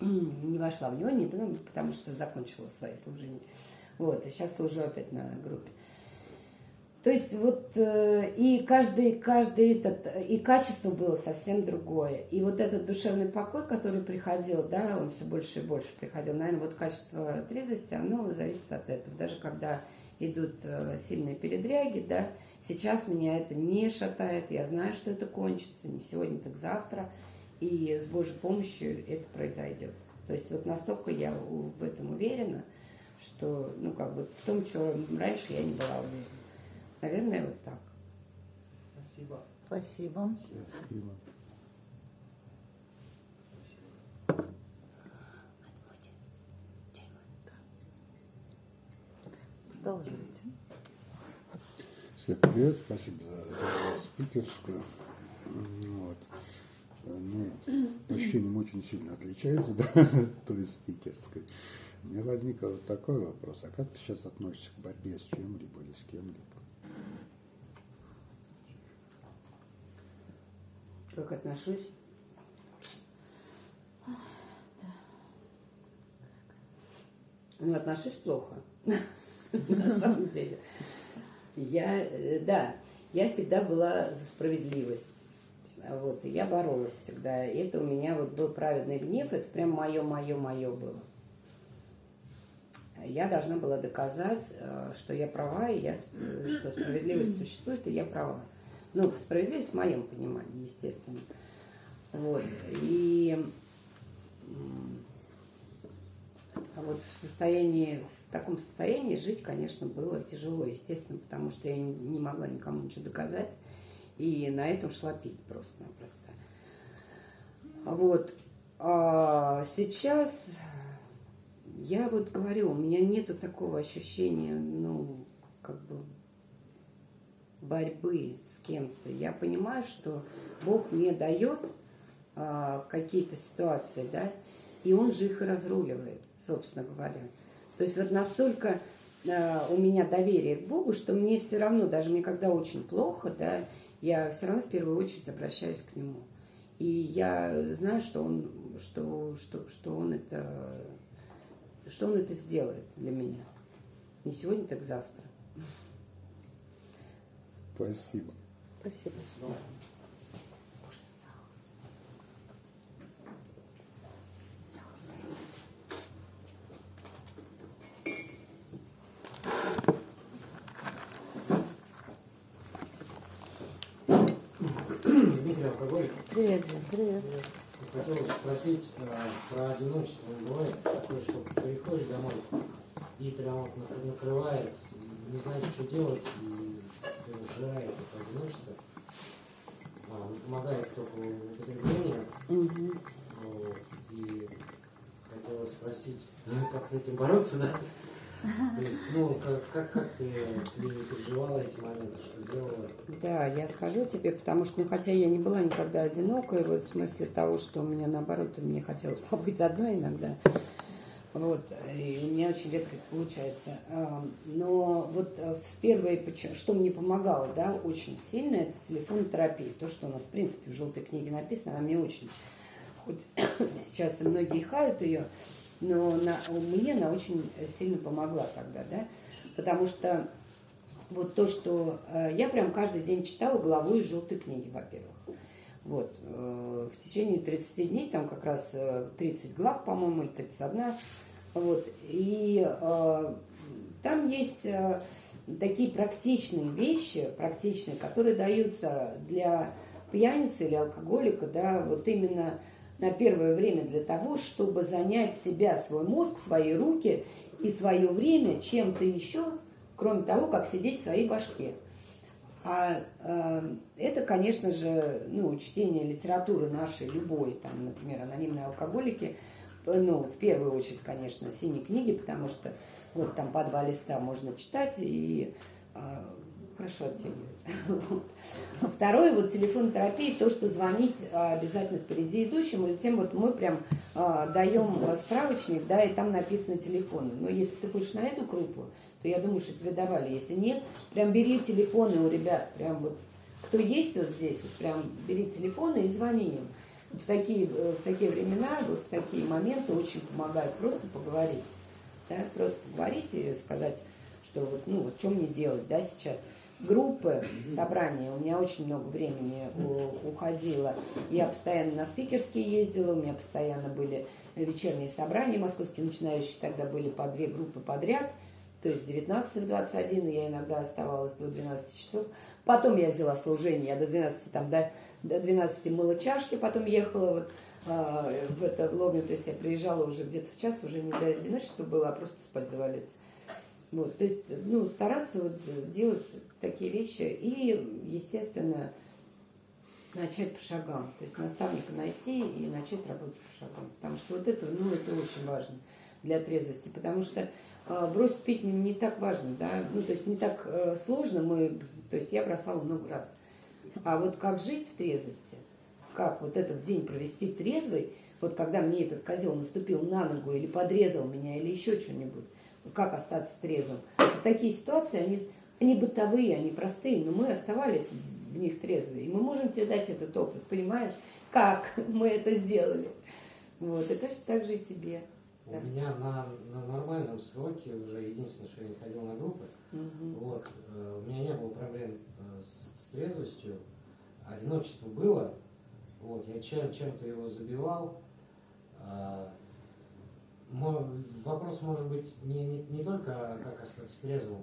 не вошла в него, не, ну, потому что закончила свои служения. Вот, и сейчас служу опять на группе. То есть вот э, и каждый, каждый этот, и качество было совсем другое. И вот этот душевный покой, который приходил, да, он все больше и больше приходил. Наверное, вот качество трезвости, оно зависит от этого. Даже когда идут э, сильные передряги, да, сейчас меня это не шатает, я знаю, что это кончится, не сегодня, так завтра, и с Божьей помощью это произойдет. То есть вот настолько я в этом уверена, что, ну, как бы в том, что раньше я не была уверена. Наверное, вот так. Спасибо. Спасибо. Спасибо. Продолжайте. Свет, привет, спасибо за, за спикерскую. Вот. Ну, по ощущениям очень сильно отличается, да, той спикерской. У меня возник вот такой вопрос. А как ты сейчас относишься к борьбе с чем-либо или с кем-либо? Как отношусь? Ну, отношусь плохо, на самом деле. Я, э, да, я всегда была за справедливость. Вот, и я боролась всегда. И это у меня вот был праведный гнев, это прям мое, мое, мое было. Я должна была доказать, э, что я права, и я, что справедливость существует, и я права. Ну, справедливость в моем понимании, естественно. Вот. И а вот в состоянии, в таком состоянии жить, конечно, было тяжело, естественно, потому что я не могла никому ничего доказать. И на этом шла пить просто-напросто. Вот. А сейчас я вот говорю, у меня нету такого ощущения, ну, как бы борьбы с кем-то. Я понимаю, что Бог мне дает а, какие-то ситуации, да, и Он же их и разруливает, собственно говоря. То есть вот настолько а, у меня доверие к Богу, что мне все равно, даже мне когда очень плохо, да, я все равно в первую очередь обращаюсь к Нему. И я знаю, что Он, что, что, что он это, что Он это сделает для меня. Не сегодня, так завтра. Спасибо. Спасибо. Дмитрий Алкоголик. Привет, Дим. Привет. Хотел спросить э, про одиночество. Бывает такое, что приходишь домой и прям вот нак- накрывает, не знаешь, что делать, и тебя сжирает это одиночество. А, ну, помогает только употребление. Вот, и хотела спросить, как с этим бороться, да? Ну, как, как, ты, переживала эти моменты, что делала? Да, я скажу тебе, потому что, ну, хотя я не была никогда одинокой, вот в смысле того, что у меня, наоборот, мне хотелось побыть одной иногда. Вот, и у меня очень редко получается. А, Но вот э, в первой, что мне помогало, да, очень сильно, это телефонотерапия. То, что у нас, в принципе, в желтой книге написано, она мне очень, хоть сейчас и многие хают ее, но на, мне она очень сильно помогла тогда, да, потому что вот то, что э, я прям каждый день читала главу из желтой книги, во-первых. Вот. э, В течение 30 дней, там как раз э, 30 глав, по-моему, или 31. Вот. И э, там есть э, такие практичные вещи, практичные, которые даются для пьяницы или алкоголика, да, вот именно на первое время для того, чтобы занять себя, свой мозг, свои руки и свое время чем-то еще, кроме того, как сидеть в своей башке. А э, это, конечно же, ну, чтение литературы нашей, любой, там, например, анонимные алкоголики, ну, в первую очередь, конечно, синие книги, потому что вот там по два листа можно читать и э, хорошо оттягивает. Вот. А Второе, вот телефон терапии, то, что звонить а, обязательно впереди идущему, или тем вот мы прям а, даем а, справочник, да, и там написано телефоны. Но если ты хочешь на эту группу, то я думаю, что тебе давали. Если нет, прям бери телефоны у ребят, прям вот, кто есть вот здесь, вот прям бери телефоны и звони им. В такие, э, в такие времена, вот в такие моменты очень помогает просто поговорить. Да, просто поговорить и сказать, что вот, ну, вот что мне делать, да, сейчас группы, собрания, у меня очень много времени у- уходило. Я постоянно на спикерские ездила, у меня постоянно были вечерние собрания московские, начинающие тогда были по две группы подряд, то есть 19 в 21, и я иногда оставалась до 12 часов. Потом я взяла служение, я до 12, там, до, до 12 мыла чашки, потом ехала вот, а, в это в Лобню, то есть я приезжала уже где-то в час, уже не до одиночества было, а просто спать завалиться. Вот, то есть, ну, стараться вот делать такие вещи и, естественно, начать по шагам. То есть наставника найти и начать работать по шагам. Потому что вот это, ну, это очень важно для трезвости. Потому что э, бросить пить не, не так важно, да, ну, то есть не так э, сложно. Мы, то есть я бросала много раз. А вот как жить в трезвости, как вот этот день провести трезвый, вот когда мне этот козел наступил на ногу или подрезал меня, или еще что-нибудь, как остаться трезвым. Такие ситуации, они, они бытовые, они простые, но мы оставались в них трезвые. И мы можем тебе дать этот опыт, понимаешь, как мы это сделали. Вот, и точно так же и тебе. У Да. меня на, на нормальном сроке уже единственное, что я не ходил на группы, Мгм. вот, э, у меня не было проблем э, с, с трезвостью, одиночество было, вот, я чем, чем-то его забивал. Вопрос может быть не, не, не только как остаться трезвым,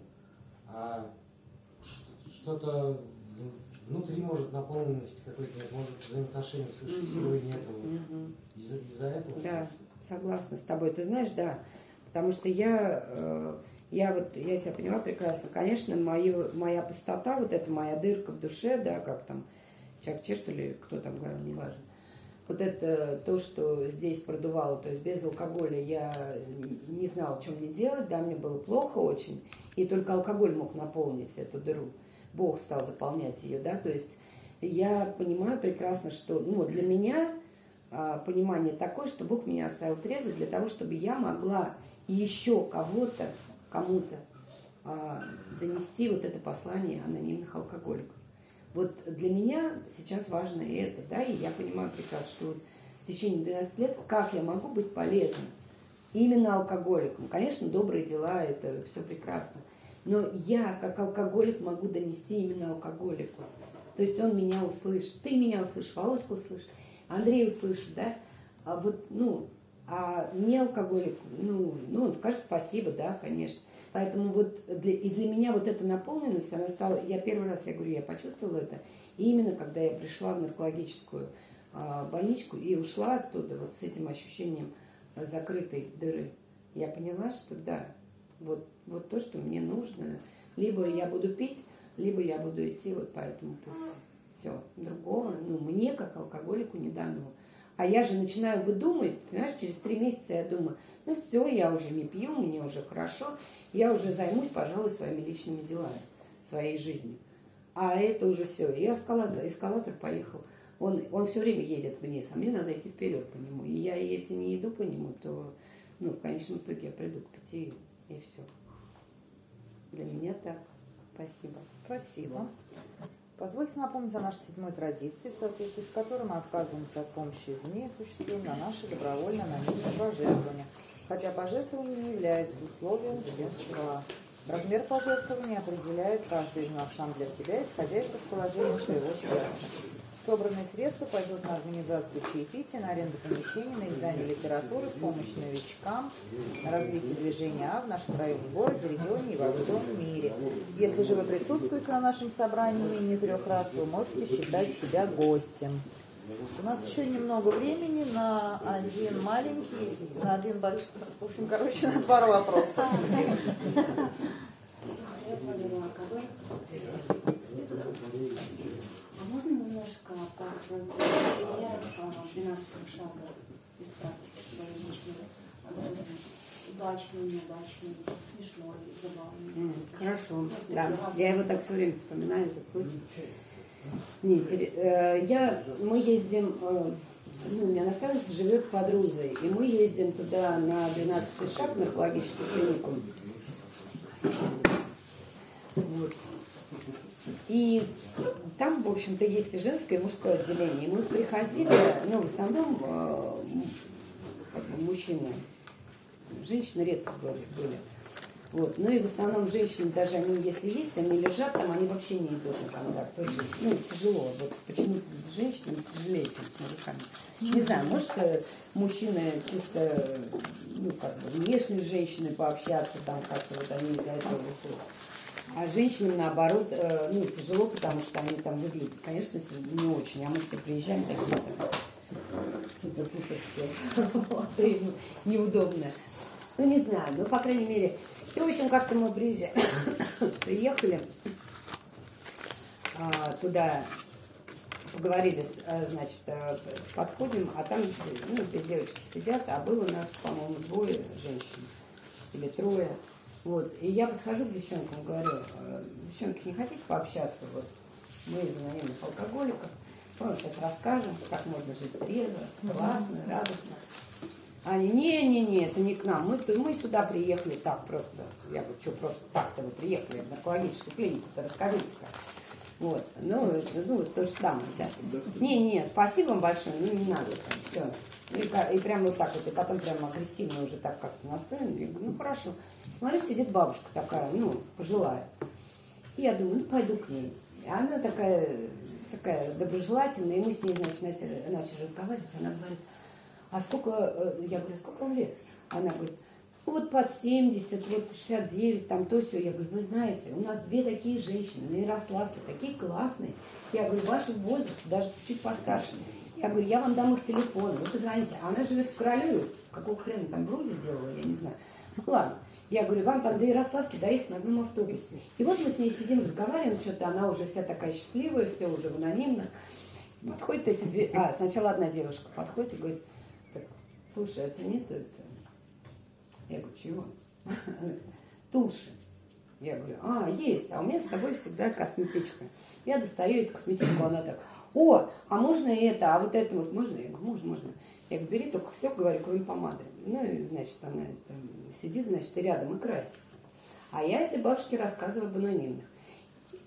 а что-то внутри может наполненности какой-то нет, может взаимоотношений с высшей силой. Мгм. Из-за, из-за этого Да, согласна с тобой. Ты знаешь, да, потому что я, э, я вот, я тебя поняла прекрасно. Конечно, мою, моя пустота, вот эта моя дырка в душе, да, как там, Чак-Че, что ли, кто там говорил, неважно. Вот это то, что здесь продувало, то есть без алкоголя я не знала, что мне делать, да, мне было плохо очень, и только алкоголь мог наполнить эту дыру. Бог стал заполнять ее, да, то есть я понимаю прекрасно, что, ну, для меня а, понимание такое, что Бог меня оставил трезвой для того, чтобы я могла еще кого-то, кому-то а, донести вот это послание анонимных алкоголиков. Вот для меня сейчас важно это, да, и я понимаю прекрасно, что вот в течение 12 лет, как я могу быть полезна именно алкоголикам. Конечно, добрые дела, это все прекрасно. Но я, как алкоголик, могу донести именно алкоголику. То есть он меня услышит, ты меня услышишь, Володька услышит, Андрей услышит, да? А вот, ну, а не алкоголик, ну, ну, он скажет спасибо, да, конечно. Поэтому вот для, и для меня вот эта наполненность, она стала, я первый раз, я говорю, я почувствовала это, и именно когда я пришла в наркологическую а, больничку и ушла оттуда вот с этим ощущением а, закрытой дыры, я поняла, что да, вот, вот то, что мне нужно, либо я буду пить, либо я буду идти вот по этому пути. Все, другого, ну, мне как алкоголику не дано. А я же начинаю выдумывать, понимаешь, через три месяца я думаю, ну все, я уже не пью, мне уже хорошо, я уже займусь, пожалуй, своими личными делами, своей жизнью. А это уже все. И эскалатор, эскалатор поехал. Он, он все время едет вниз, а мне надо идти вперед по нему. И я, если не иду по нему, то ну, в конечном итоге я приду к пяти и все. Для меня так. Спасибо. Спасибо. Позвольте напомнить о нашей седьмой традиции, в соответствии с которой мы отказываемся от помощи извне и осуществляем на наши добровольно анонимные пожертвования, хотя пожертвование не является условием членства Размер пожертвования определяет каждый из нас сам для себя, исходя из расположения своего сердца. Собранные средства пойдут на организацию чаепития, на аренду помещений, на издание литературы, помощь новичкам, на развитие движения А в нашем районе, городе, регионе и во всем мире. Если же вы присутствуете на нашем собрании менее трех раз, вы можете считать себя гостем. У нас еще немного времени на один маленький, на один большой, в общем, короче, на пару вопросов. А можно немножко пару примеров 12 шага из практики своей личной? Допустим, удачный, неудачный, смешной, забавный. М, Хорошо, да. Я его так все время вспоминаю, этот случай. Не, э, я, мы ездим, э, ну, у меня наставница живет под Рузой, и мы ездим туда на 12 шаг, на наркологическую клинику. Вот. И там, в общем-то, есть и женское, и мужское отделение. Мы приходили, ну, в основном, э, как бы мужчины, женщины редко были. были. Вот. Ну и в основном женщины, даже они, если есть, они лежат там, они вообще не идут на контакт. Очень, ну, тяжело. Вот почему-то с женщинами тяжелее, чем с мужиками. Не знаю, может, э, мужчины чисто, ну, как бы, внешне с женщиной пообщаться, там, как-то вот они из-за этого выходят. А женщинам, наоборот, э, ну, тяжело, потому что они там выглядят, конечно, не очень. А мы все приезжаем такие там супер-пуперские. Неудобно. Ну, не знаю, ну, по крайней мере. И, в общем, как-то мы приезжали, приехали а, туда, поговорили, а, значит, а, подходим, а там, ну, две девочки сидят, а было у нас, по-моему, двое женщин или трое. Вот. И я подхожу к девчонкам, говорю, «Э, девчонки, не хотите пообщаться? Вот мы из анонимных алкоголиков. Мы вам сейчас расскажем, как можно жить трезво, классно, радостно. Они, не-не-не, это не к нам. Мы, мы сюда приехали так просто. Я говорю, что просто так-то вы приехали в наркологическую клинику-то, расскажите-ка. Вот, ну, ну, то же самое, да. Не-не, спасибо вам большое, ну, не надо там, все. И, и прям вот так вот, и потом прям агрессивно уже так как-то настроен. Я говорю, ну, хорошо. Смотрю, сидит бабушка такая, ну, пожилая. И я думаю, ну, пойду к ней. И она такая, такая доброжелательная, и мы с ней, значит, начали, начали разговаривать. Она говорит, а сколько, э, я говорю, сколько вам лет? Она говорит, «Ну, вот под 70, вот 69, там то все. Я говорю, вы знаете, у нас две такие женщины на Ярославке, такие классные. Я говорю, в вашем возрасте, даже чуть постарше. Я говорю, я вам дам их телефон, вы позвоните. А она живет в Королеве, какого хрена там Грузии делала, я не знаю. Ну ладно. Я говорю, вам там до Ярославки доехать на одном автобусе. И вот мы с ней сидим, разговариваем, что-то она уже вся такая счастливая, все уже анонимно. Подходит эти две... А, сначала одна девушка подходит и говорит, так, слушай, а у тебя нет это? Я говорю, чего? Туши. Я говорю, а, есть, а у меня с собой всегда косметичка. Я достаю эту косметичку, она так, о, а можно это, а вот это вот можно? Я говорю, можно, можно. Я говорю, бери только все, говорю, кроме помады. Ну, и, значит, она сидит, значит, и рядом и красится. А я этой бабушке рассказываю об анонимных.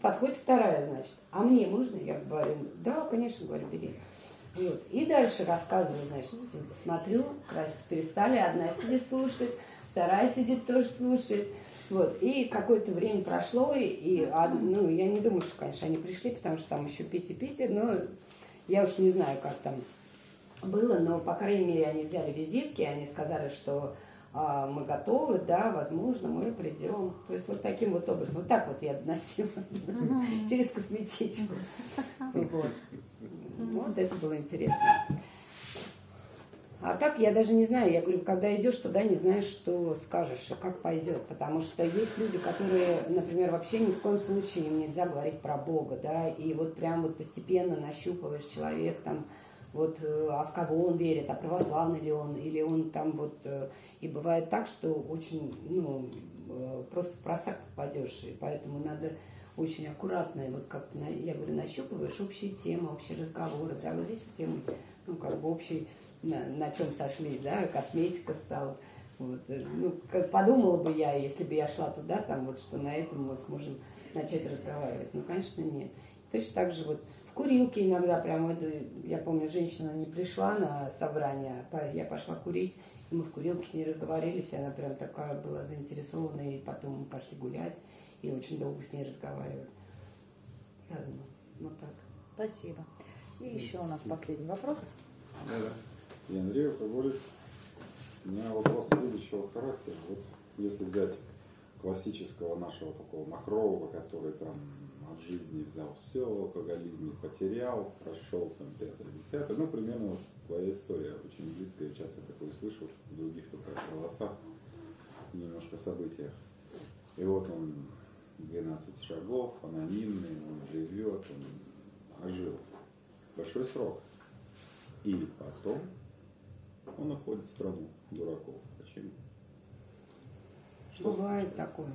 Подходит вторая, значит, а мне можно? Я говорю, да, конечно, говорю, бери. Вот. И дальше рассказываю, значит, смотрю, краситься перестали, одна сидит слушает, вторая сидит тоже слушает. Вот. И какое-то время прошло, и, и, а, ну, я не думаю, что, конечно, они пришли, потому что там еще пить и пить, но я уж не знаю, как там было, но, по крайней мере, они взяли визитки, они сказали, что а, мы готовы, да, возможно, мы придем. То есть вот таким вот образом. Вот так вот я доносила через косметичку. Вот. Вот это было интересно. А так я даже не знаю, я говорю, когда идешь туда, не знаешь, что скажешь и как пойдет. Потому что есть люди, которые, например, вообще ни в коем случае им нельзя говорить про Бога, да, и вот прям вот постепенно нащупываешь человек там, вот, э, а в кого он верит, а православный ли он, или он там вот, э, и бывает так, что очень, ну, э, просто в просак попадешь, и поэтому надо очень аккуратно, и вот на- я говорю, нащупываешь общие темы, общие разговоры, да, вот здесь вот темы, ну, как бы общий, на, на чем сошлись, да, косметика стала, вот, э, ну, как подумала бы я, если бы я шла туда, там, вот, что на этом мы сможем начать разговаривать, ну, конечно, нет. Точно так же вот В курилке иногда прям, это, я помню, женщина не пришла на собрание, по- я пошла курить, и мы в курилке с ней разговаривались, и она прям такая была заинтересована, и потом мы пошли гулять, и очень долго с ней разговаривали. Разно. Вот так. Спасибо. И еще у нас последний вопрос. Да, Я Андрей Алкоголик. У меня вопрос следующего характера. Вот если взять классического нашего такого махрового, который там от жизни взял все, в алкоголизме потерял, прошел там пятое, десятое, ну примерно вот твоя история очень близкая, я часто такое слышу в других только голосах, немножко событиях. И вот он 12 шагов, анонимный, он живет, он ожил. Большой срок. И потом он уходит в страну дураков. Почему? Что Бывает такое.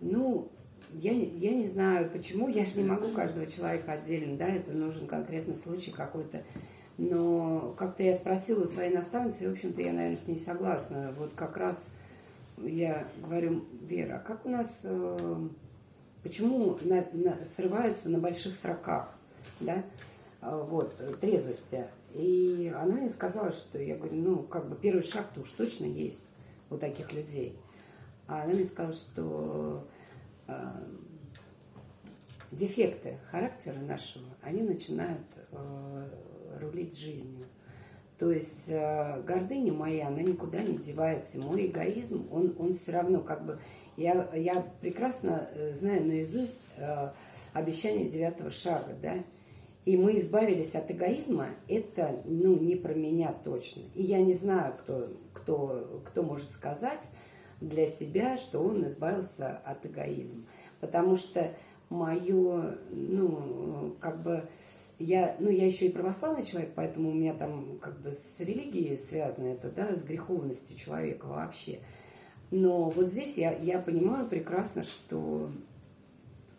Ну, я, я не знаю, почему, я же не могу каждого человека отдельно, да, это нужен конкретный случай какой-то. Но как-то я спросила у своей наставницы, и, в общем-то, я, наверное, с ней согласна. Вот как раз я говорю, Вера, а как у нас, э, почему на- на- срываются на больших сроках, да, а, вот, э, трезвости? И она мне сказала, что, я говорю, ну, как бы первый шаг-то уж точно есть у таких людей. А она мне сказала, что э, дефекты характера нашего, они начинают э, рулить жизнью. То есть э, гордыня моя, она никуда не девается. Мой эгоизм, он, он все равно как бы... Я, я прекрасно э, знаю наизусть э, обещание девятого шага, да? И мы избавились от эгоизма, это, ну, не про меня точно. И я не знаю, кто, кто, кто может сказать для себя, что он избавился от эгоизма. Потому что мое, ну, как бы, я, ну, я еще и православный человек, поэтому у меня там как бы с религией связано это, да, с греховностью человека вообще. Но вот здесь я, я понимаю прекрасно, что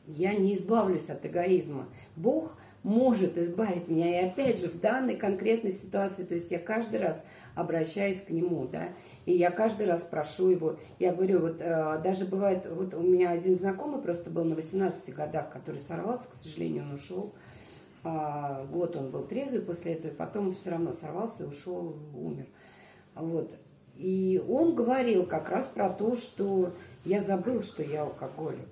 я не избавлюсь от эгоизма. Бог может избавить меня. И опять же, в данной конкретной ситуации, то есть я каждый раз обращаюсь к Нему, да, и я каждый раз прошу Его. Я говорю, вот э, даже бывает, вот у меня один знакомый просто был на 18 годах, который сорвался, к сожалению, он ушел. А, год он был трезвый после этого, потом все равно сорвался, ушел, умер. Вот. И он говорил как раз про то, что я забыл, что я алкоголик.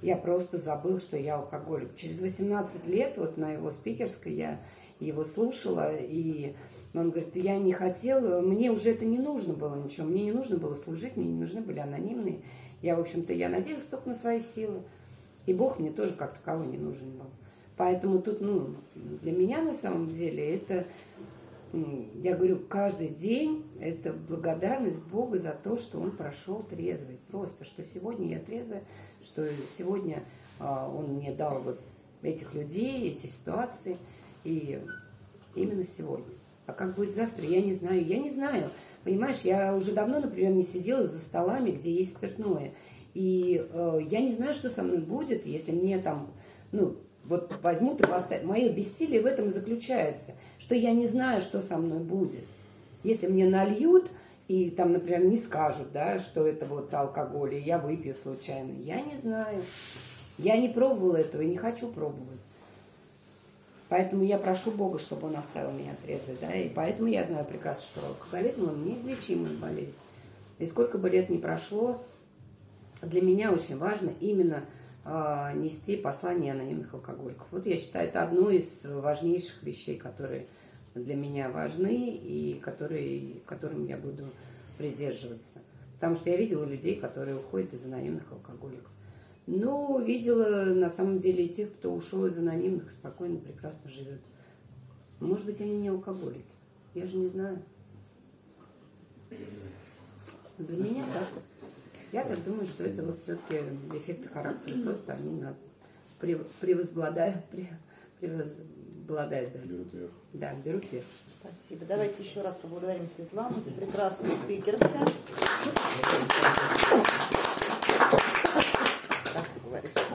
Я просто забыл, что я алкоголик. Через 18 лет вот на его спикерской я его слушала, и он говорит, я не хотел, мне уже это не нужно было ничего, мне не нужно было служить, мне не нужны были анонимные. Я, в общем-то, я надеялась только на свои силы. И Бог мне тоже как таковой не нужен был. Поэтому тут, ну, для меня на самом деле это, я говорю, каждый день это благодарность Богу за то, что Он прошел трезвый. Просто, что сегодня я трезвая, что сегодня а, Он мне дал вот этих людей, эти ситуации. И именно сегодня. А как будет завтра, я не знаю. Я не знаю. Понимаешь, я уже давно, например, не сидела за столами, где есть спиртное. И э, я не знаю, что со мной будет, если мне там, ну, вот возьмут и поставят. Мое бессилие в этом и заключается, что я не знаю, что со мной будет. Если мне нальют и там, например, не скажут, да, что это вот алкоголь, и я выпью случайно, я не знаю. Я не пробовала этого и не хочу пробовать. Поэтому я прошу Бога, чтобы Он оставил меня трезвой, да, и поэтому я знаю прекрасно, что алкоголизм, он неизлечимая болезнь. И сколько бы лет ни прошло, для меня очень важно именно нести послание анонимных алкоголиков. Вот я считаю, это одно из важнейших вещей, которые для меня важны и которые, которым я буду придерживаться. Потому что я видела людей, которые уходят из анонимных алкоголиков. Но видела на самом деле и тех, кто ушел из анонимных, спокойно, прекрасно живет. Может быть, они не алкоголики. Я же не знаю. Для меня так. Я так думаю, что это вот все-таки эффекты характера, просто они над, превозбладают, превозбладают. Да. Берут вверх. Да, берут вверх. Спасибо. Давайте еще раз поблагодарим Светлану. Это прекрасная спикерская. Так, ты говоришь.